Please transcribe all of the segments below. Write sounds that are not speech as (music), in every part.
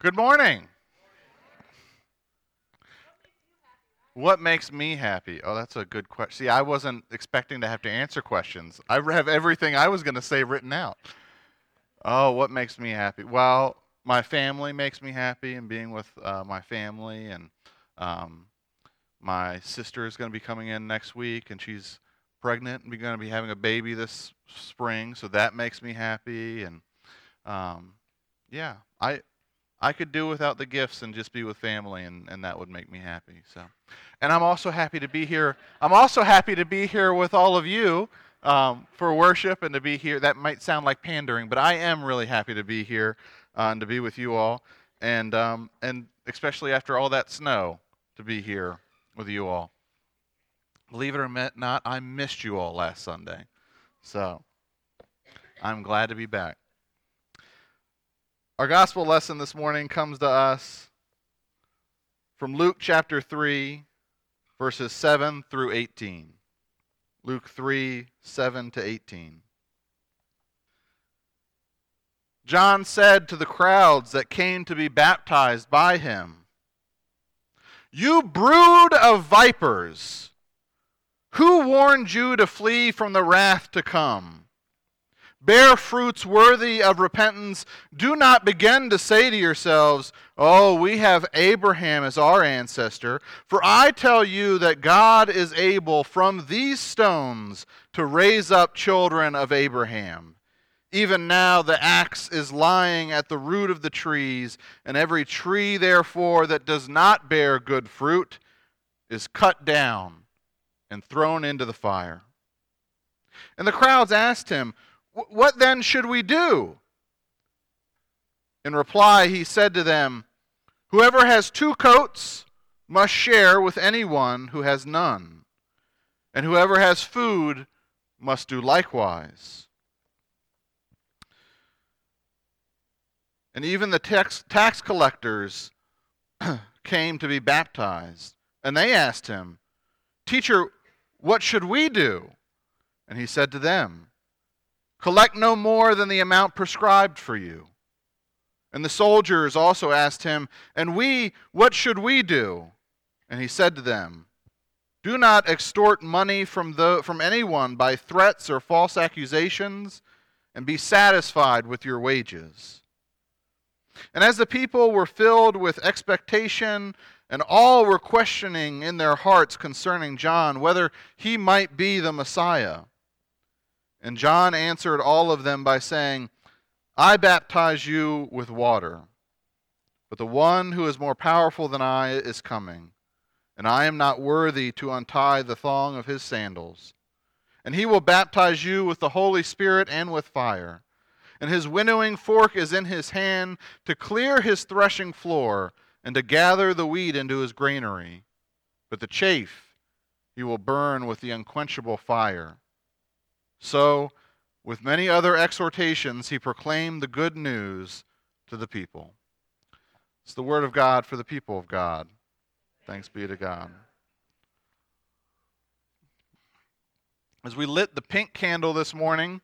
Good morning. What makes me happy? Oh, that's a good question. See, I wasn't expecting to have to answer questions. I have everything I was going to say written out. Oh, what makes me happy? Well, my family makes me happy, and being with uh, my family, and um, my sister is going to be coming in next week, and she's pregnant and going to be having a baby this spring, so that makes me happy. And um, yeah, I I could do without the gifts and just be with family, and, and that would make me happy. So, and I'm also happy to be here. I'm also happy to be here with all of you um, for worship and to be here. That might sound like pandering, but I am really happy to be here uh, and to be with you all, and um, and especially after all that snow, to be here with you all. Believe it or not, I missed you all last Sunday. So I'm glad to be back. Our gospel lesson this morning comes to us from Luke chapter 3, verses 7 through 18. Luke 3, 7 to 18. John said to the crowds that came to be baptized by him, You brood of vipers! Who warned you to flee from the wrath to come? Bear fruits worthy of repentance. Do not begin to say to yourselves, Oh, we have Abraham as our ancestor. For I tell you that God is able from these stones to raise up children of Abraham. Even now the axe is lying at the root of the trees, and every tree, therefore, that does not bear good fruit is cut down and thrown into the fire. And the crowds asked him, What then should we do? In reply, he said to them, Whoever has two coats must share with anyone who has none, and whoever has food must do likewise. And even the tax, tax collectors (clears throat) came to be baptized, and they asked him, Teacher, what should we do? And he said to them, Collect no more than the amount prescribed for you. And the soldiers also asked him, And we, what should we do? And he said to them, Do not extort money from, the, from anyone by threats or false accusations, and be satisfied with your wages. And as the people were filled with expectation and all were questioning in their hearts concerning John whether he might be the Messiah. And John answered all of them by saying, I baptize you with water, but the one who is more powerful than I is coming, and I am not worthy to untie the thong of his sandals. And he will baptize you with the Holy Spirit and with fire. And his winnowing fork is in his hand to clear his threshing floor and to gather the wheat into his granary, but the chaff he will burn with the unquenchable fire. So, with many other exhortations, he proclaimed the good news to the people. It's the word of God for the people of God. Thanks be to God. As we lit the pink candle this morning,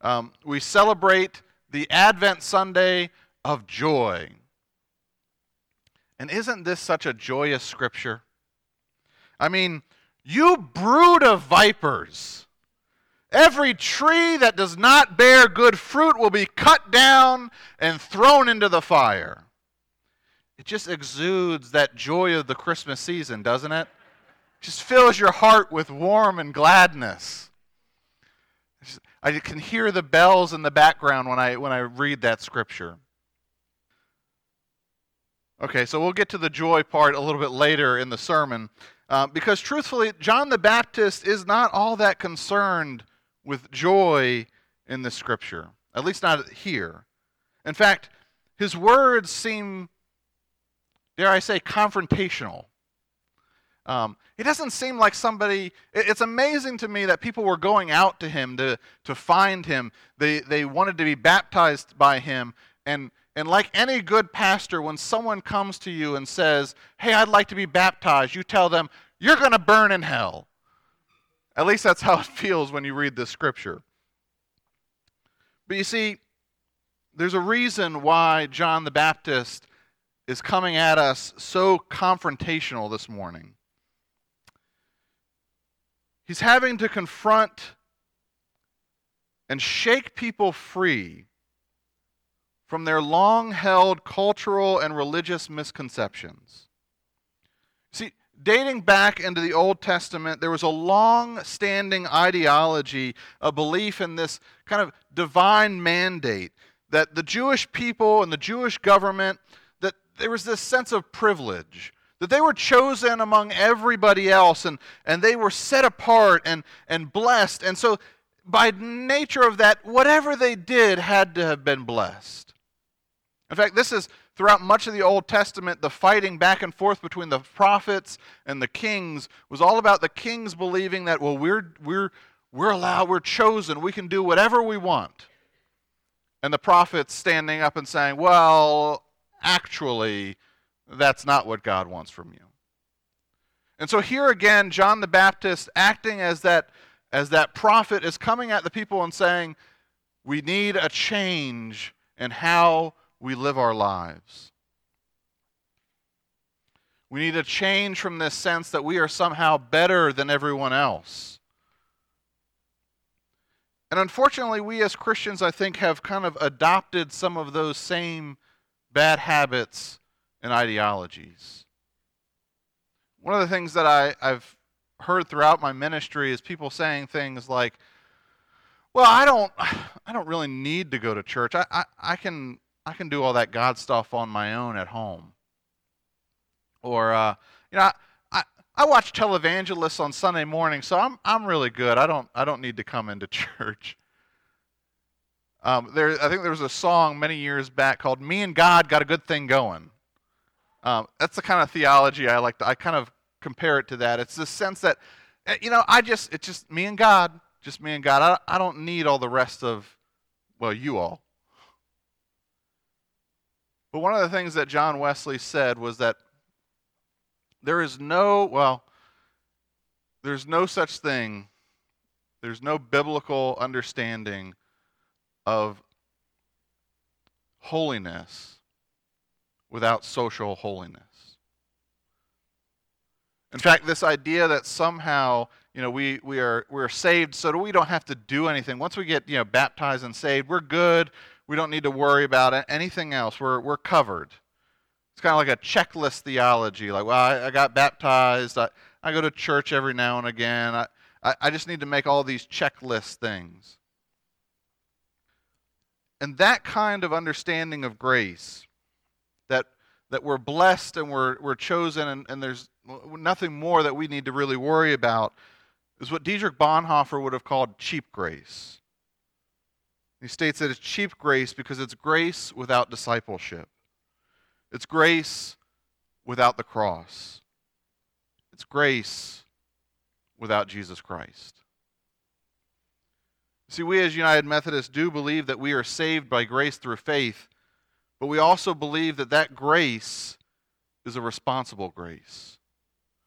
um, we celebrate the Advent Sunday of joy. And isn't this such a joyous scripture? I mean, you brood of vipers. Every tree that does not bear good fruit will be cut down and thrown into the fire. It just exudes that joy of the Christmas season, doesn't it? it just fills your heart with warm and gladness. I can hear the bells in the background when I, when I read that scripture. Okay, so we'll get to the joy part a little bit later in the sermon. Uh, because truthfully, John the Baptist is not all that concerned with joy in the scripture, at least not here. In fact, his words seem, dare I say, confrontational. Um, he doesn't seem like somebody. It's amazing to me that people were going out to him to, to find him. They, they wanted to be baptized by him. And and like any good pastor, when someone comes to you and says, Hey, I'd like to be baptized, you tell them, You're going to burn in hell. At least that's how it feels when you read this scripture. But you see, there's a reason why John the Baptist is coming at us so confrontational this morning. He's having to confront and shake people free from their long held cultural and religious misconceptions. See, dating back into the Old Testament, there was a long standing ideology, a belief in this kind of divine mandate that the Jewish people and the Jewish government, that there was this sense of privilege. That they were chosen among everybody else and, and they were set apart and, and blessed. And so, by nature of that, whatever they did had to have been blessed. In fact, this is throughout much of the Old Testament, the fighting back and forth between the prophets and the kings was all about the kings believing that, well, we're, we're, we're allowed, we're chosen, we can do whatever we want. And the prophets standing up and saying, well, actually, that's not what God wants from you. And so here again, John the Baptist, acting as that, as that prophet, is coming at the people and saying, we need a change in how we live our lives. We need to change from this sense that we are somehow better than everyone else. And unfortunately, we as Christians, I think, have kind of adopted some of those same bad habits and ideologies. One of the things that I, have heard throughout my ministry is people saying things like, well, I don't, (sighs) I don't really need to go to church. I, I, I can, I can do all that God stuff on my own at home. Or, uh, you know, I, I watch televangelists on Sunday morning, so I'm, I'm really good. I don't, I don't need to come into (laughs) church. Um, there, I think there was a song many years back called "Me and God Got a Good Thing Going." Um, that's the kind of theology I like. To, I kind of compare it to that. It's the sense that, eh, you know, I just it's just me and God, just me and God. I, I don't need all the rest of, well, you all. But one of the things that John Wesley said was that there is no, well, there's no such thing, there's no biblical understanding of holiness without social holiness. In fact, this idea that somehow, you know, we, we are we're saved so we don't have to do anything. Once we get, you know, baptized and saved, we're good. We don't need to worry about anything else. We're, we're covered. It's kind of like a checklist theology. Like, well, I, I got baptized. I, I go to church every now and again. I, I, I just need to make all these checklist things. And that kind of understanding of grace, that, that we're blessed and we're, we're chosen and, and there's nothing more that we need to really worry about, is what Dietrich Bonhoeffer would have called cheap grace. He states that it's cheap grace because it's grace without discipleship. It's grace without the cross. It's grace without Jesus Christ. See, we as United Methodists do believe that we are saved by grace through faith, but we also believe that that grace is a responsible grace.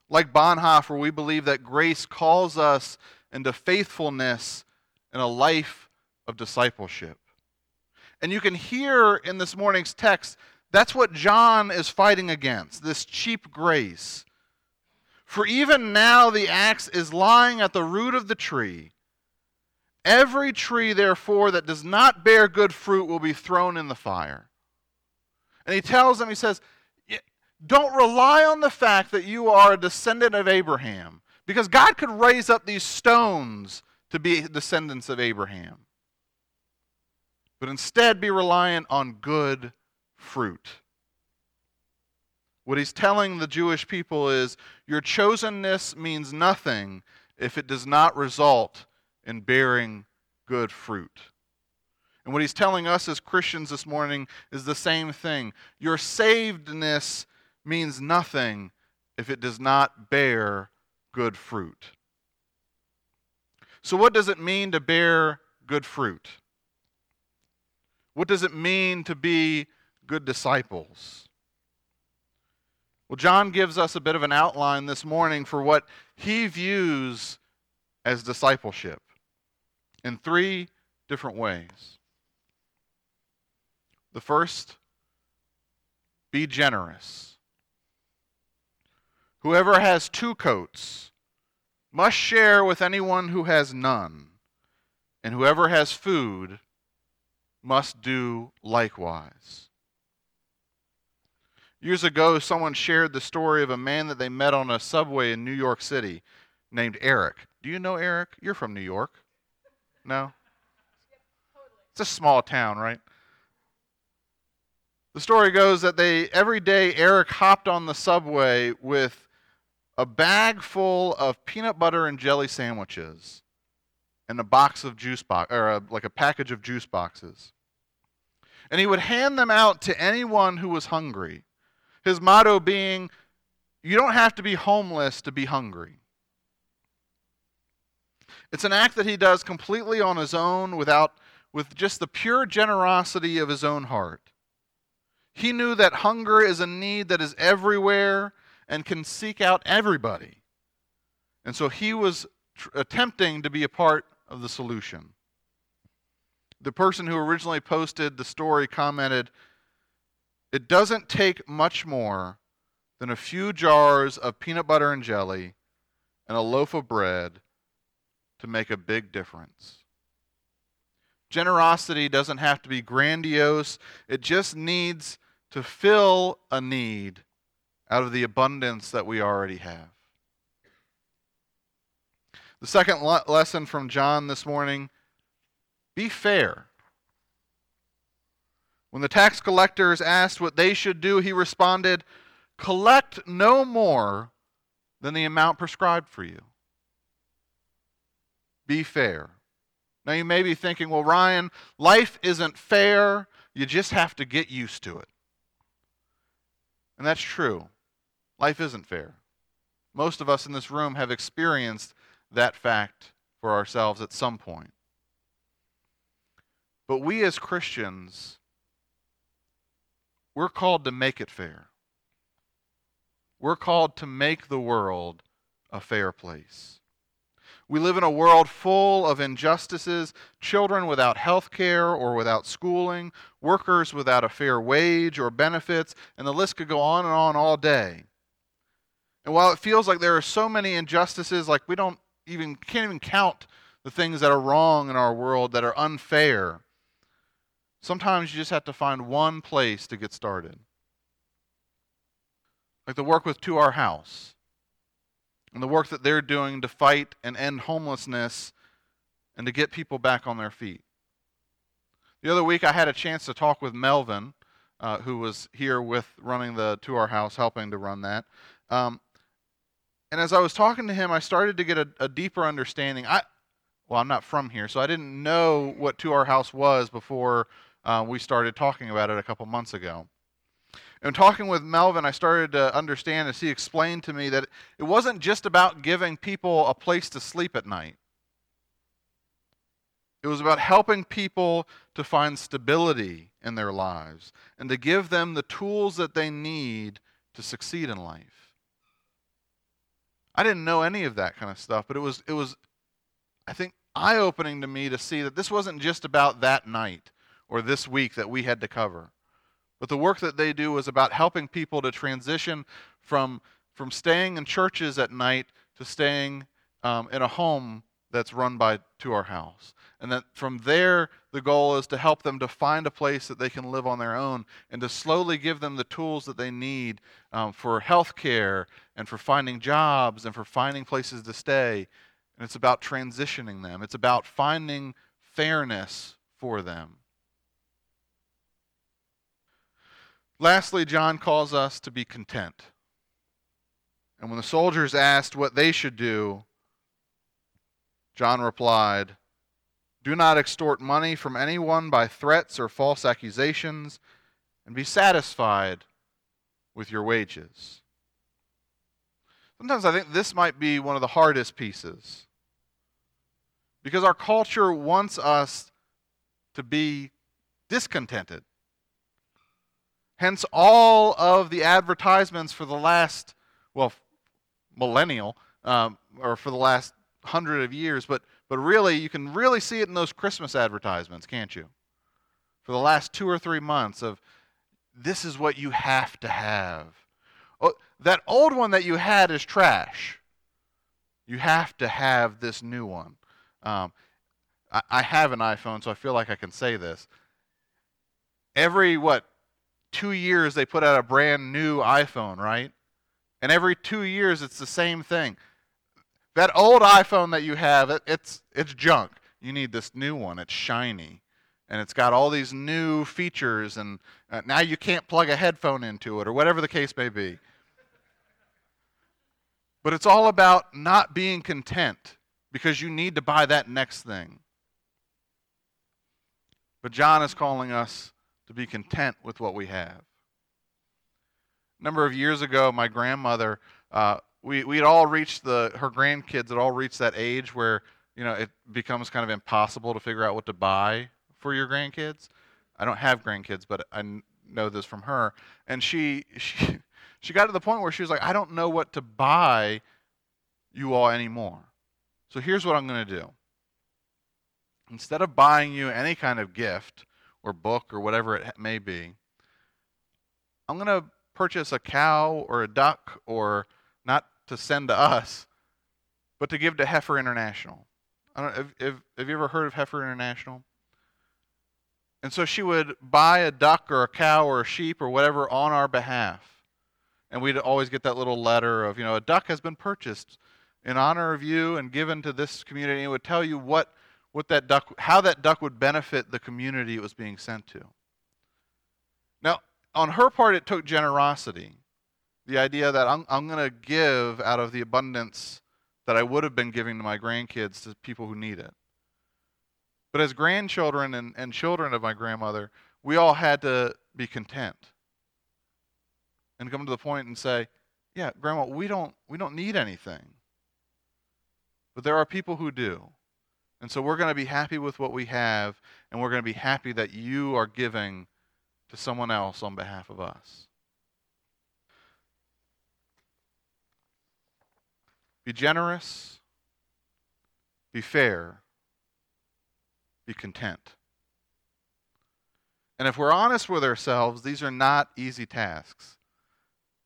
Like Bonhoeffer, we believe that grace calls us into faithfulness and a life of discipleship. And you can hear in this morning's text that's what John is fighting against this cheap grace. For even now the axe is lying at the root of the tree. Every tree, therefore, that does not bear good fruit will be thrown in the fire. And he tells them, he says, Don't rely on the fact that you are a descendant of Abraham, because God could raise up these stones to be descendants of Abraham but instead be reliant on good fruit. What he's telling the Jewish people is your chosenness means nothing if it does not result in bearing good fruit. And what he's telling us as Christians this morning is the same thing. Your savedness means nothing if it does not bear good fruit. So, what does it mean to bear good fruit? What does it mean to be good disciples? Well, John gives us a bit of an outline this morning for what he views as discipleship in three different ways. The first be generous. Whoever has two coats must share with anyone who has none, and whoever has food must do likewise. Years ago, someone shared the story of a man that they met on a subway in New York City named Eric. Do you know Eric? You're from New York. No? It's a small town, right? The story goes that they every day Eric hopped on the subway with a bag full of peanut butter and jelly sandwiches and a box of juice box or a, like a package of juice boxes. And he would hand them out to anyone who was hungry. His motto being, you don't have to be homeless to be hungry. It's an act that he does completely on his own without with just the pure generosity of his own heart. He knew that hunger is a need that is everywhere and can seek out everybody. And so he was tr- attempting to be a part of the solution. The person who originally posted the story commented, It doesn't take much more than a few jars of peanut butter and jelly and a loaf of bread to make a big difference. Generosity doesn't have to be grandiose, it just needs to fill a need out of the abundance that we already have. The second le- lesson from John this morning be fair. When the tax collectors asked what they should do, he responded, Collect no more than the amount prescribed for you. Be fair. Now you may be thinking, well, Ryan, life isn't fair. You just have to get used to it. And that's true. Life isn't fair. Most of us in this room have experienced that fact for ourselves at some point. But we as Christians, we're called to make it fair. We're called to make the world a fair place. We live in a world full of injustices children without health care or without schooling, workers without a fair wage or benefits, and the list could go on and on all day. And while it feels like there are so many injustices, like we don't even can't even count the things that are wrong in our world that are unfair, sometimes you just have to find one place to get started. Like the work with To Our House and the work that they're doing to fight and end homelessness and to get people back on their feet. The other week, I had a chance to talk with Melvin, uh, who was here with running the To Our House, helping to run that. Um, and as I was talking to him, I started to get a, a deeper understanding. I, well, I'm not from here, so I didn't know what To Our House was before uh, we started talking about it a couple months ago. And talking with Melvin, I started to understand as he explained to me that it wasn't just about giving people a place to sleep at night. It was about helping people to find stability in their lives and to give them the tools that they need to succeed in life. I didn't know any of that kind of stuff, but it was it was I think eye-opening to me to see that this wasn't just about that night or this week that we had to cover. But the work that they do is about helping people to transition from, from staying in churches at night to staying um, in a home that's run by To Our House. And that from there, the goal is to help them to find a place that they can live on their own and to slowly give them the tools that they need um, for health care and for finding jobs and for finding places to stay. And it's about transitioning them, it's about finding fairness for them. Lastly, John calls us to be content. And when the soldiers asked what they should do, John replied, Do not extort money from anyone by threats or false accusations, and be satisfied with your wages. Sometimes I think this might be one of the hardest pieces. Because our culture wants us to be discontented. Hence, all of the advertisements for the last, well, millennial, um, or for the last hundred of years, but, but really, you can really see it in those Christmas advertisements, can't you? For the last two or three months of this is what you have to have. Oh, that old one that you had is trash. You have to have this new one. Um, I, I have an iPhone, so I feel like I can say this. Every, what, two years they put out a brand new iPhone, right? And every two years it's the same thing. That old iPhone that you have, it, it's, it's junk. You need this new one. It's shiny. And it's got all these new features, and uh, now you can't plug a headphone into it, or whatever the case may be. But it's all about not being content because you need to buy that next thing. But John is calling us to be content with what we have. A number of years ago, my grandmother, uh, we, we'd all reached the, her grandkids had all reached that age where, you know, it becomes kind of impossible to figure out what to buy for your grandkids. I don't have grandkids, but I know this from her. And she, (laughs) she, she got to the point where she was like, I don't know what to buy you all anymore. So here's what I'm going to do. Instead of buying you any kind of gift or book or whatever it may be, I'm going to purchase a cow or a duck or to send to us, but to give to Heifer International. I don't, have, have, have you ever heard of Heifer International? And so she would buy a duck or a cow or a sheep or whatever on our behalf. And we'd always get that little letter of, you know, a duck has been purchased in honor of you and given to this community. And it would tell you what, what that duck, how that duck would benefit the community it was being sent to. Now, on her part, it took generosity. The idea that I'm, I'm going to give out of the abundance that I would have been giving to my grandkids to people who need it. But as grandchildren and, and children of my grandmother, we all had to be content and come to the point and say, yeah, grandma, we don't, we don't need anything. But there are people who do. And so we're going to be happy with what we have, and we're going to be happy that you are giving to someone else on behalf of us. Be generous, be fair, be content. And if we're honest with ourselves, these are not easy tasks.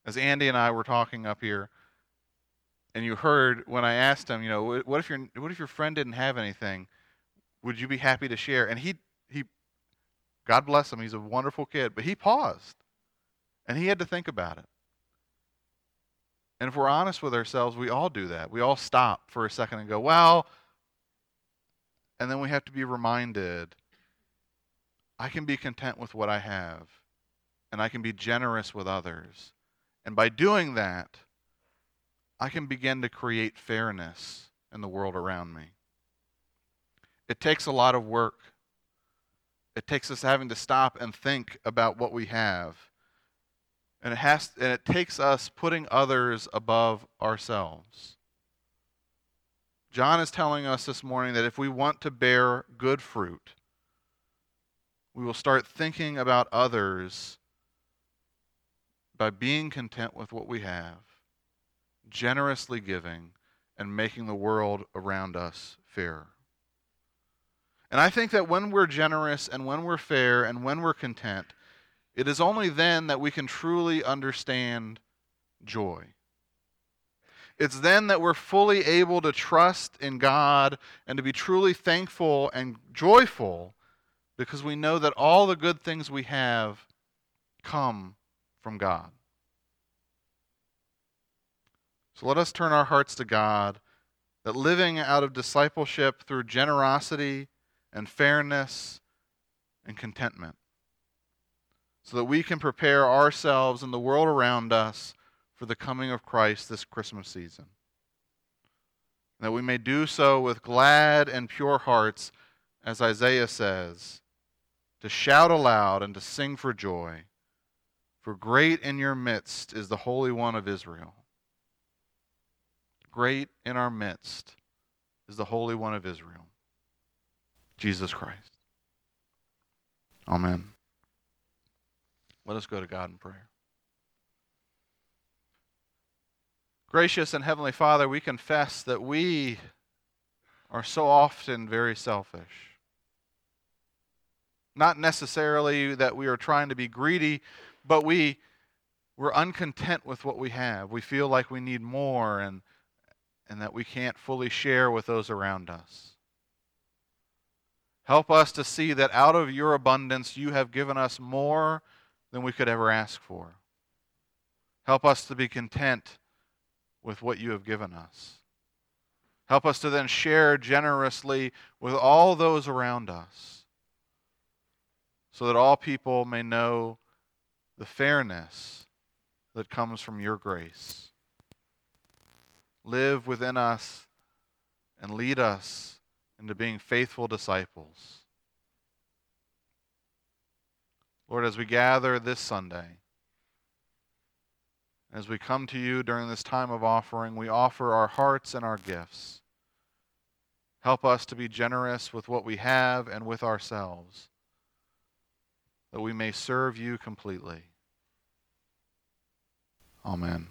As Andy and I were talking up here, and you heard when I asked him, you know, what if your what if your friend didn't have anything? Would you be happy to share? And he he God bless him, he's a wonderful kid, but he paused. And he had to think about it. And if we're honest with ourselves, we all do that. We all stop for a second and go, well, and then we have to be reminded I can be content with what I have, and I can be generous with others. And by doing that, I can begin to create fairness in the world around me. It takes a lot of work. It takes us having to stop and think about what we have. And it, has, and it takes us putting others above ourselves. John is telling us this morning that if we want to bear good fruit, we will start thinking about others by being content with what we have, generously giving, and making the world around us fair. And I think that when we're generous and when we're fair and when we're content, it is only then that we can truly understand joy. It's then that we're fully able to trust in God and to be truly thankful and joyful because we know that all the good things we have come from God. So let us turn our hearts to God, that living out of discipleship through generosity and fairness and contentment, so that we can prepare ourselves and the world around us for the coming of Christ this Christmas season. And that we may do so with glad and pure hearts, as Isaiah says, to shout aloud and to sing for joy. For great in your midst is the Holy One of Israel. Great in our midst is the Holy One of Israel, Jesus Christ. Amen. Let us go to God in prayer. Gracious and Heavenly Father, we confess that we are so often very selfish. Not necessarily that we are trying to be greedy, but we we're uncontent with what we have. We feel like we need more and and that we can't fully share with those around us. Help us to see that out of your abundance you have given us more than we could ever ask for. Help us to be content with what you have given us. Help us to then share generously with all those around us so that all people may know the fairness that comes from your grace. Live within us and lead us into being faithful disciples. Lord, as we gather this Sunday, as we come to you during this time of offering, we offer our hearts and our gifts. Help us to be generous with what we have and with ourselves, that we may serve you completely. Amen.